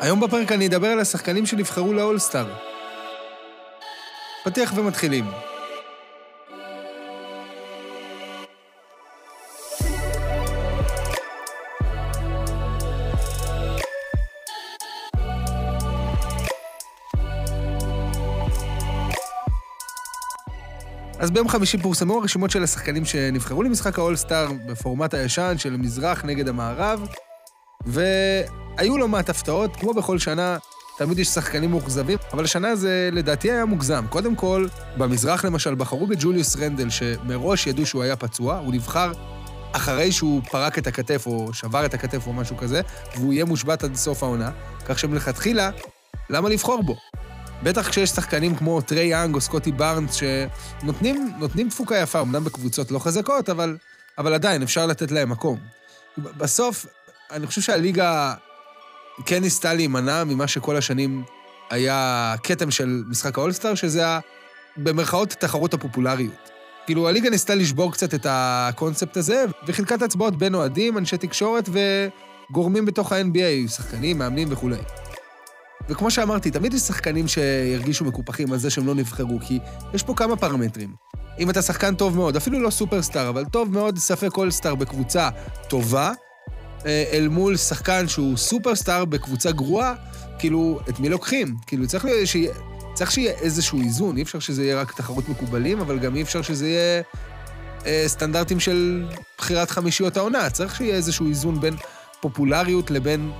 היום בפרק אני אדבר על השחקנים שנבחרו לאולסטאר. פתיח ומתחילים. אז ביום חמישי פורסמו הרשימות של השחקנים שנבחרו למשחק האולסטאר בפורמט הישן של המזרח נגד המערב, והיו לא מעט הפתעות, כמו בכל שנה, תמיד יש שחקנים מאוכזבים, אבל השנה זה לדעתי היה מוגזם. קודם כל, במזרח למשל בחרו בג'וליוס רנדל, שמראש ידעו שהוא היה פצוע, הוא נבחר אחרי שהוא פרק את הכתף או שבר את הכתף או משהו כזה, והוא יהיה מושבת עד סוף העונה, כך שמלכתחילה, למה לבחור בו? בטח כשיש שחקנים כמו טרי יאנג או סקוטי בארנס שנותנים תפוקה יפה, אמנם בקבוצות לא חזקות, אבל, אבל עדיין אפשר לתת להם מקום. בסוף, אני חושב שהליגה כן ניסתה להימנע ממה שכל השנים היה כתם של משחק האולסטאר, שזה ה... במרכאות תחרות הפופולריות. כאילו, הליגה ניסתה לשבור קצת את הקונספט הזה, וחילקה את הצבעות בין אוהדים, אנשי תקשורת וגורמים בתוך ה-NBA, שחקנים, מאמנים וכולי. וכמו שאמרתי, תמיד יש שחקנים שירגישו מקופחים על זה שהם לא נבחרו, כי יש פה כמה פרמטרים. אם אתה שחקן טוב מאוד, אפילו לא סופרסטאר, אבל טוב מאוד, ספק אולסטאר בקבוצה טובה, אל מול שחקן שהוא סופרסטאר בקבוצה גרועה, כאילו, את מי לוקחים? כאילו, צריך, שיהיה, צריך שיהיה איזשהו איזון, אי אפשר שזה יהיה רק תחרות מקובלים, אבל גם אי אפשר שזה יהיה אה, סטנדרטים של בחירת חמישיות העונה. צריך שיהיה איזשהו איזון בין פופולריות לבין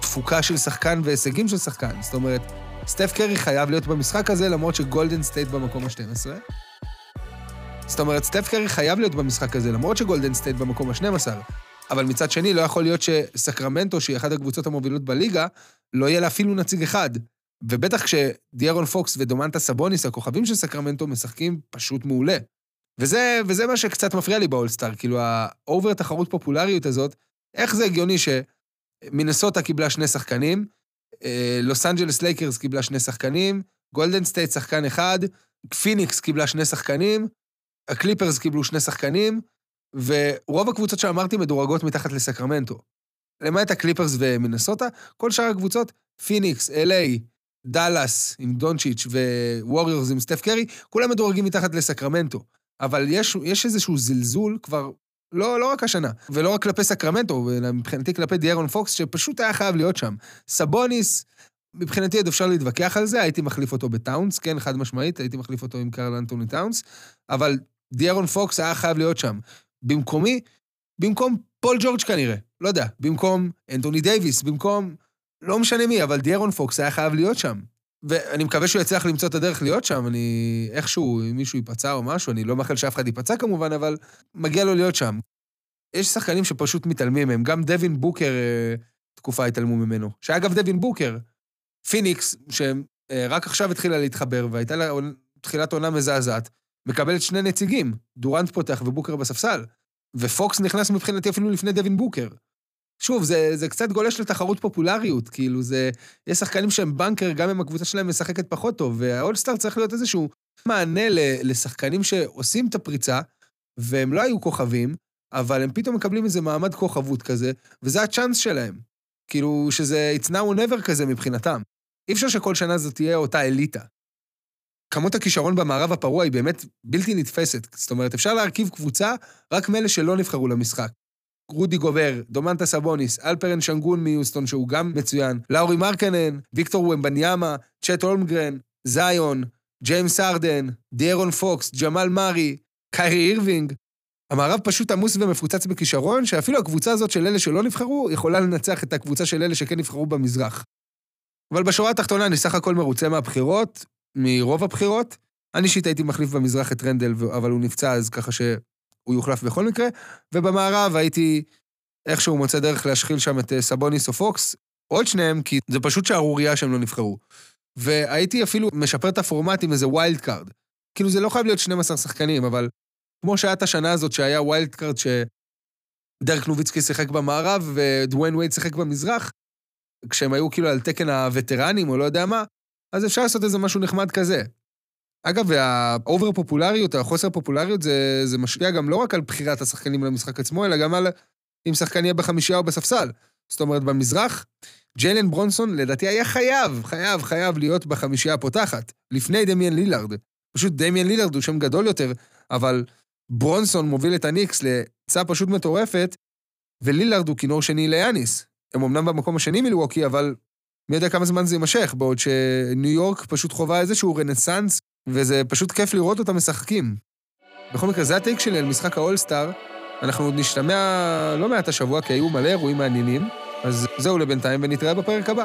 תפוקה של שחקן והישגים של שחקן. זאת אומרת, סטף קרי חייב להיות במשחק הזה, למרות שגולדן סטייט במקום ה-12. זאת אומרת, סטף קרי חייב להיות במשחק הזה, למרות שגולדן סטייט במקום ה-12. אבל מצד שני, לא יכול להיות שסקרמנטו, שהיא אחת הקבוצות המובילות בליגה, לא יהיה לה אפילו נציג אחד. ובטח כשדיארון פוקס ודומנטה סבוניס, הכוכבים של סקרמנטו, משחקים פשוט מעולה. וזה, וזה מה שקצת מפריע לי באולסטאר, כאילו ה over תחרות פופולריות הזאת, איך זה הגיוני ש... מינסוטה קיבלה שני שחקנים, אה, לוס אנג'לס לייקרס קיבלה שני שחקנים, גולדן סטייט שחקן אחד, פיניקס קיבלה שני שחקנים, הקליפרס קיבלו שני שחקנים, ורוב הקבוצות שאמרתי מדורגות מתחת לסקרמנטו. למעט הקליפרס ומינסוטה, כל שאר הקבוצות, פיניקס, LA, דאלאס עם דונצ'יץ' ווריורס עם סטף קרי, כולם מדורגים מתחת לסקרמנטו. אבל יש, יש איזשהו זלזול כבר לא, לא רק השנה, ולא רק כלפי סקרמנטו, אלא מבחינתי כלפי דיארון פוקס, שפשוט היה חייב להיות שם. סבוניס, מבחינתי עוד אפשר להתווכח על זה, הייתי מחליף אותו בטאונס, כן, חד משמעית, הייתי מחליף אותו עם קרל אנטוני טאונס, אבל דיארון פוקס היה חייב להיות שם. במקומי, במקום פול ג'ורג' כנראה, לא יודע, במקום אנטוני דייוויס, במקום, לא משנה מי, אבל דיארון פוקס היה חייב להיות שם. ואני מקווה שהוא יצליח למצוא את הדרך להיות שם, אני איכשהו, אם מישהו ייפצע או משהו, אני לא מאחל שאף אחד ייפצע כמובן, אבל מגיע לו להיות שם. יש שחקנים שפשוט מתעלמים מהם, גם דווין בוקר, אה, תקופה התעלמו ממנו. שאגב, דווין בוקר, פיניקס, שרק עכשיו התחילה להתחבר, והייתה לה תחילת עונה מזעזעת, מקבלת שני נציגים, דורנט פותח ובוקר בספסל. ופוקס נכנס מבחינתי אפילו לפני דווין בוקר. שוב, זה, זה קצת גולש לתחרות פופולריות, כאילו זה... יש שחקנים שהם banker, גם אם הקבוצה שלהם משחקת פחות טוב, והאולסטאר צריך להיות איזשהו מענה לשחקנים שעושים את הפריצה, והם לא היו כוכבים, אבל הם פתאום מקבלים איזה מעמד כוכבות כזה, וזה הצ'אנס שלהם. כאילו, שזה it's now or never כזה מבחינתם. אי אפשר שכל שנה זאת תהיה אותה אליטה. כמות הכישרון במערב הפרוע היא באמת בלתי נתפסת. זאת אומרת, אפשר להרכיב קבוצה רק מאלה שלא נבחרו למשחק. רודי גובר, דומנטה סבוניס, אלפרן שנגון מיוסטון, שהוא גם מצוין, לאורי מרקנן, ויקטור ומבניאמה, צ'ט הולמגרן, זיון, ג'יימס ארדן, דיארון פוקס, ג'מאל מארי, קיירי אירווינג. המערב פשוט עמוס ומפוצץ בכישרון, שאפילו הקבוצה הזאת של אלה שלא נבחרו, יכולה לנצח את הקבוצה של אלה שכן נבחרו במזרח. אבל בשורה התחתונה אני סך הכל מרוצה מהבחירות, מרוב הבחירות. אני אישית הייתי מחליף במזרח את רנדל, אבל הוא נפצע אז ככה ש... הוא יוחלף בכל מקרה, ובמערב הייתי איכשהו מוצא דרך להשחיל שם את אה, סבוניס או פוקס, או את שניהם, כי זה פשוט שערורייה שהם לא נבחרו. והייתי אפילו משפר את הפורמט עם איזה wild card. כאילו, זה לא חייב להיות 12 שחקנים, אבל כמו שהיה את השנה הזאת שהיה wild card שדרק נוביצקי שיחק במערב ודוויין וייד שיחק במזרח, כשהם היו כאילו על תקן הווטרנים או לא יודע מה, אז אפשר לעשות איזה משהו נחמד כזה. אגב, ה over פופולריות, החוסר פופולריות, זה, זה משפיע גם לא רק על בחירת השחקנים למשחק עצמו, אלא גם על אם שחקן יהיה בחמישייה או בספסל. זאת אומרת, במזרח, ג'יילן ברונסון לדעתי היה חייב, חייב, חייב להיות בחמישייה הפותחת, לפני דמיאן לילארד. פשוט דמיאן לילארד הוא שם גדול יותר, אבל ברונסון מוביל את הניקס לצעה פשוט מטורפת, ולילארד הוא כינור שני ליאניס. הם אמנם במקום השני מלווקי, אבל מי יודע כמה זמן זה יימשך, בעוד שניו יורק פשוט חווה איזשהו רנסאנס, וזה פשוט כיף לראות אותם משחקים. בכל מקרה, זה הטייק שלי על משחק האולסטאר. אנחנו עוד נשתמע לא מעט השבוע, כי היו מלא אירועים מעניינים. אז זהו לבינתיים, ונתראה בפרק הבא.